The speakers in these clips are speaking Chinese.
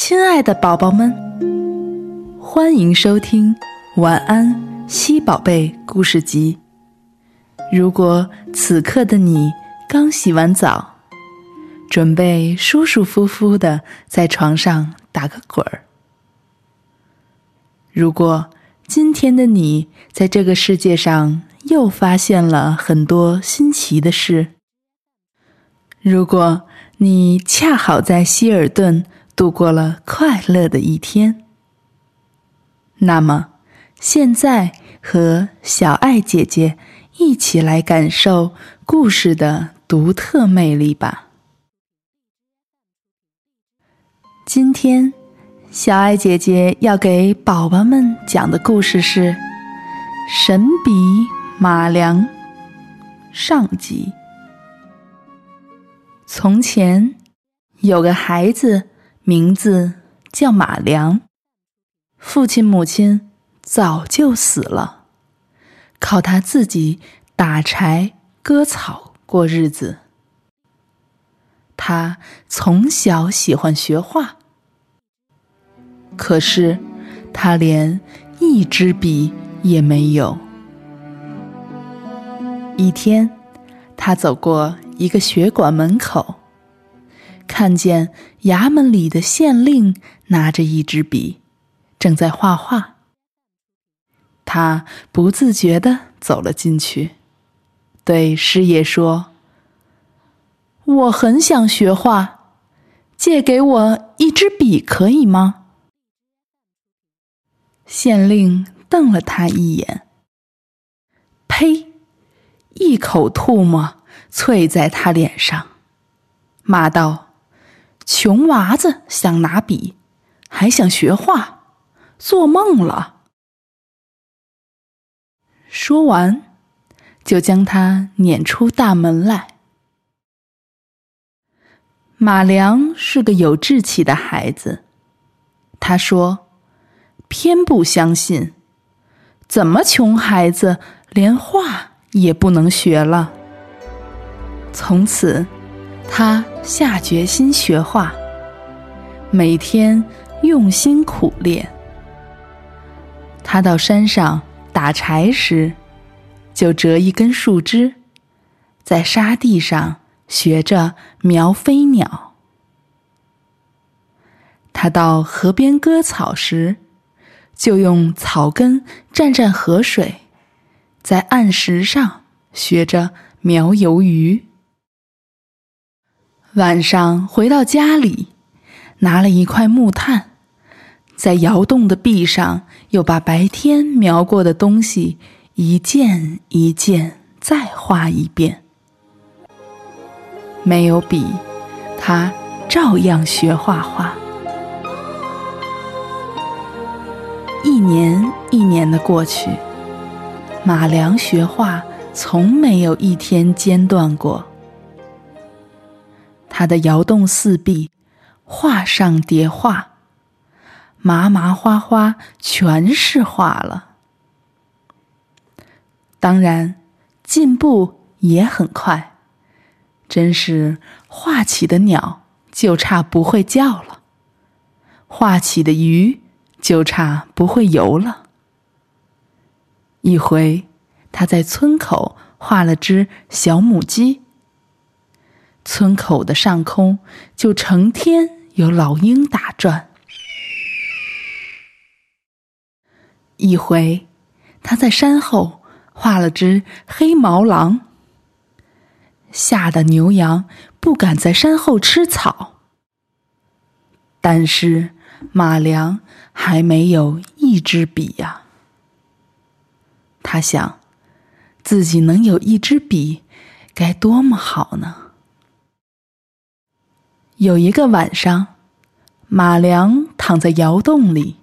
亲爱的宝宝们，欢迎收听《晚安，西宝贝故事集》。如果此刻的你刚洗完澡，准备舒舒服服的在床上打个滚儿；如果今天的你在这个世界上又发现了很多新奇的事；如果你恰好在希尔顿。度过了快乐的一天。那么，现在和小爱姐姐一起来感受故事的独特魅力吧。今天，小爱姐姐要给宝宝们讲的故事是《神笔马良》上集。从前，有个孩子。名字叫马良，父亲母亲早就死了，靠他自己打柴割草过日子。他从小喜欢学画，可是他连一支笔也没有。一天，他走过一个学馆门口。看见衙门里的县令拿着一支笔，正在画画。他不自觉地走了进去，对师爷说：“我很想学画，借给我一支笔可以吗？”县令瞪了他一眼，呸！一口唾沫啐在他脸上，骂道。穷娃子想拿笔，还想学画，做梦了。说完，就将他撵出大门来。马良是个有志气的孩子，他说：“偏不相信，怎么穷孩子连画也不能学了？”从此。他下决心学画，每天用心苦练。他到山上打柴时，就折一根树枝，在沙地上学着描飞鸟；他到河边割草时，就用草根蘸蘸河水，在岸石上学着描游鱼。晚上回到家里，拿了一块木炭，在窑洞的壁上又把白天描过的东西一件一件再画一遍。没有笔，他照样学画画。一年一年的过去，马良学画从没有一天间断过。他的窑洞四壁，画上叠画，麻麻花花全是画了。当然，进步也很快，真是画起的鸟就差不会叫了，画起的鱼就差不会游了。一回，他在村口画了只小母鸡。村口的上空就成天有老鹰打转。一回，他在山后画了只黑毛狼，吓得牛羊不敢在山后吃草。但是马良还没有一支笔呀。他想，自己能有一支笔，该多么好呢？有一个晚上，马良躺在窑洞里，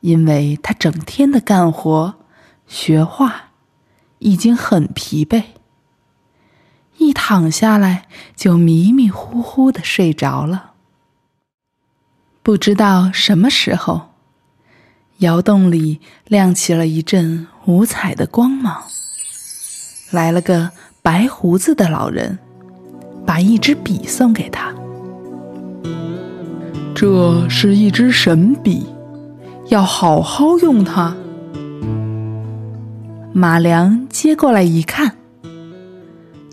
因为他整天的干活、学画，已经很疲惫。一躺下来，就迷迷糊糊的睡着了。不知道什么时候，窑洞里亮起了一阵五彩的光芒，来了个白胡子的老人。把一支笔送给他。这是一支神笔，要好好用它。马良接过来一看，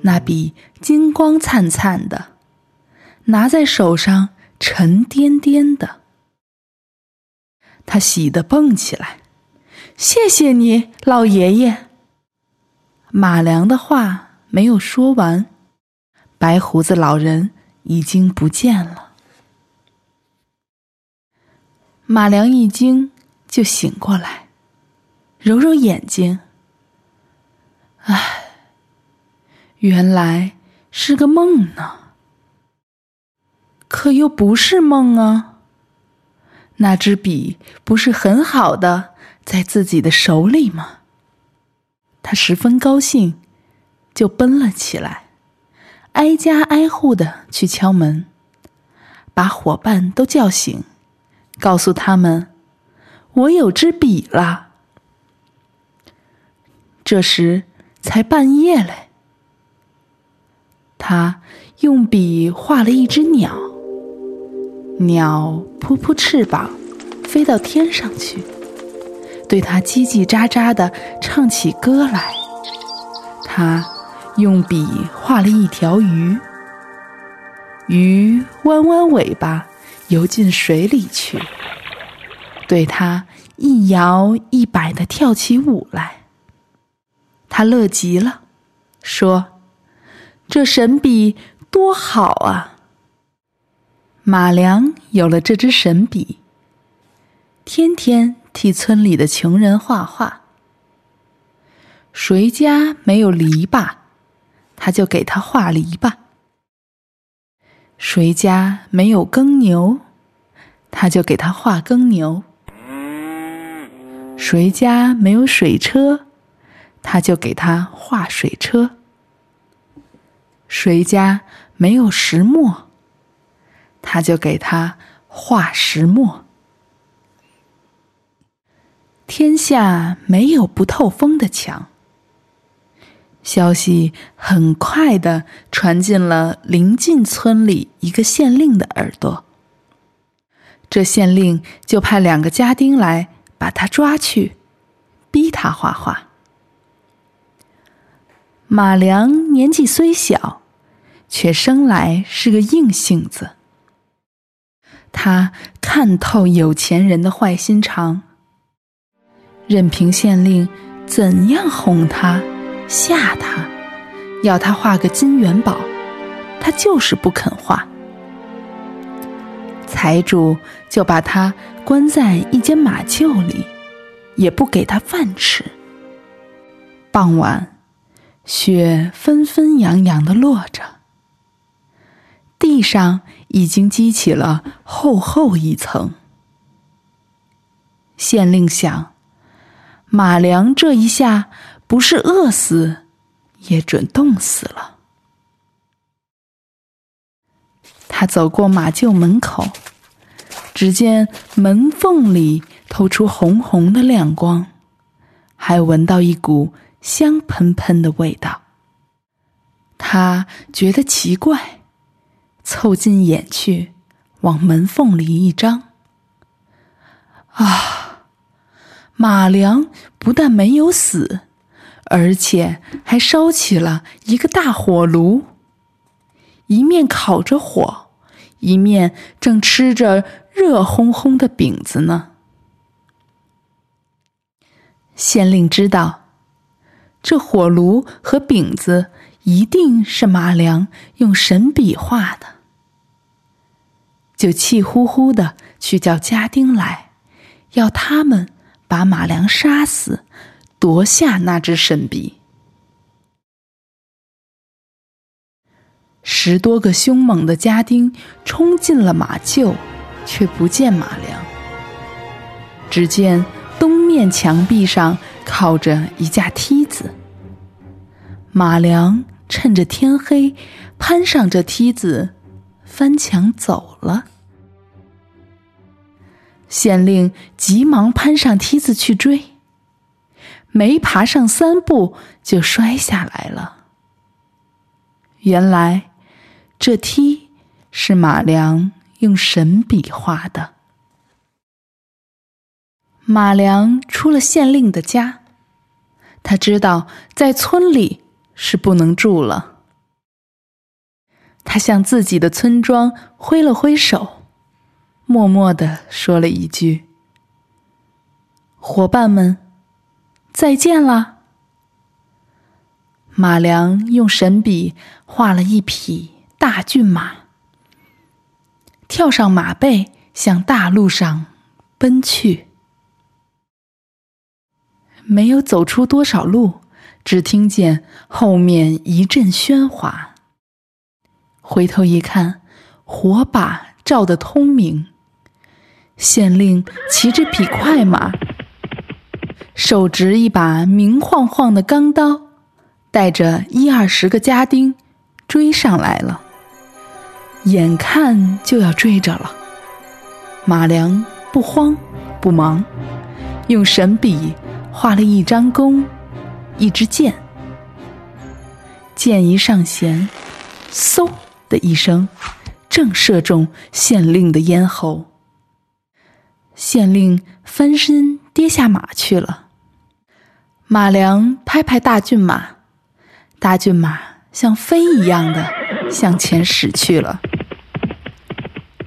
那笔金光灿灿的，拿在手上沉甸甸的。他喜得蹦起来：“谢谢你，老爷爷！”马良的话没有说完，白胡子老人已经不见了。马良一惊就醒过来，揉揉眼睛。唉，原来是个梦呢。可又不是梦啊。那支笔不是很好的在自己的手里吗？他十分高兴，就奔了起来，挨家挨户的去敲门，把伙伴都叫醒，告诉他们：“我有支笔了。”这时。才半夜嘞，他用笔画了一只鸟，鸟扑扑翅膀，飞到天上去，对他叽叽喳喳的唱起歌来。他用笔画了一条鱼，鱼弯弯尾巴游进水里去，对他一摇一摆的跳起舞来。他乐极了，说：“这神笔多好啊！”马良有了这支神笔，天天替村里的穷人画画。谁家没有篱笆，他就给他画篱笆；谁家没有耕牛，他就给他画耕牛；谁家没有水车。他就给他画水车。谁家没有石磨，他就给他画石磨。天下没有不透风的墙。消息很快的传进了邻近村里一个县令的耳朵。这县令就派两个家丁来把他抓去，逼他画画。马良年纪虽小，却生来是个硬性子。他看透有钱人的坏心肠，任凭县令怎样哄他、吓他，要他画个金元宝，他就是不肯画。财主就把他关在一间马厩里，也不给他饭吃。傍晚。雪纷纷扬扬的落着，地上已经积起了厚厚一层。县令想，马良这一下不是饿死，也准冻死了。他走过马厩门口，只见门缝里透出红红的亮光，还闻到一股。香喷喷的味道，他觉得奇怪，凑近眼去，往门缝里一张。啊，马良不但没有死，而且还烧起了一个大火炉，一面烤着火，一面正吃着热烘烘的饼子呢。县令知道。这火炉和饼子一定是马良用神笔画的，就气呼呼的去叫家丁来，要他们把马良杀死，夺下那支神笔。十多个凶猛的家丁冲进了马厩，却不见马良。只见东面墙壁上。靠着一架梯子，马良趁着天黑，攀上这梯子，翻墙走了。县令急忙攀上梯子去追，没爬上三步就摔下来了。原来，这梯是马良用神笔画的。马良出了县令的家，他知道在村里是不能住了。他向自己的村庄挥了挥手，默默地说了一句：“伙伴们，再见了。”马良用神笔画了一匹大骏马，跳上马背，向大路上奔去。没有走出多少路，只听见后面一阵喧哗。回头一看，火把照得通明。县令骑着匹快马，手执一把明晃晃的钢刀。带着一二十个家丁追上来了，眼看就要追着了。马良不慌不忙，用神笔画了一张弓，一支箭。箭一上弦，嗖的一声，正射中县令的咽喉。县令翻身跌下马去了。马良拍拍大骏马。大骏马像飞一样的向前驶去了。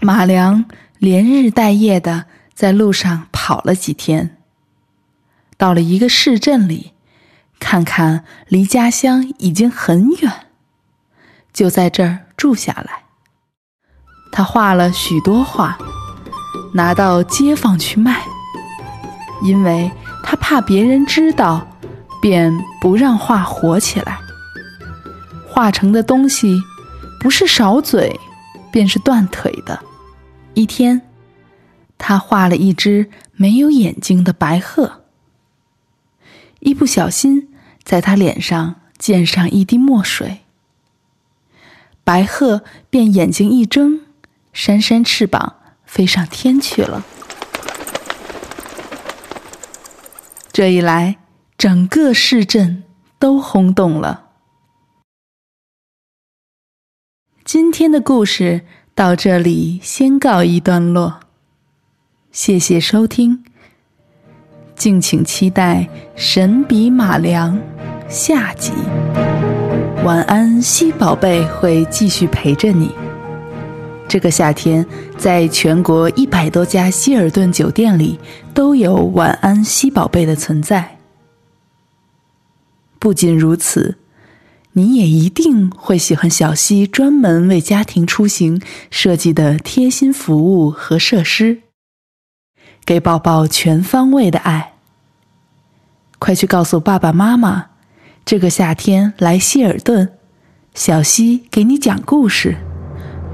马良连日带夜的在路上跑了几天，到了一个市镇里，看看离家乡已经很远，就在这儿住下来。他画了许多画，拿到街坊去卖，因为他怕别人知道，便不让画火起来。画成的东西，不是少嘴，便是断腿的。一天，他画了一只没有眼睛的白鹤，一不小心在他脸上溅上一滴墨水，白鹤便眼睛一睁，扇扇翅膀飞上天去了。这一来，整个市镇都轰动了。今天的故事到这里先告一段落，谢谢收听，敬请期待《神笔马良》下集。晚安，西宝贝会继续陪着你。这个夏天，在全国一百多家希尔顿酒店里都有晚安西宝贝的存在。不仅如此。你也一定会喜欢小溪专门为家庭出行设计的贴心服务和设施，给宝宝全方位的爱。快去告诉爸爸妈妈，这个夏天来希尔顿，小溪给你讲故事，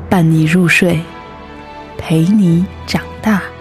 伴你入睡，陪你长大。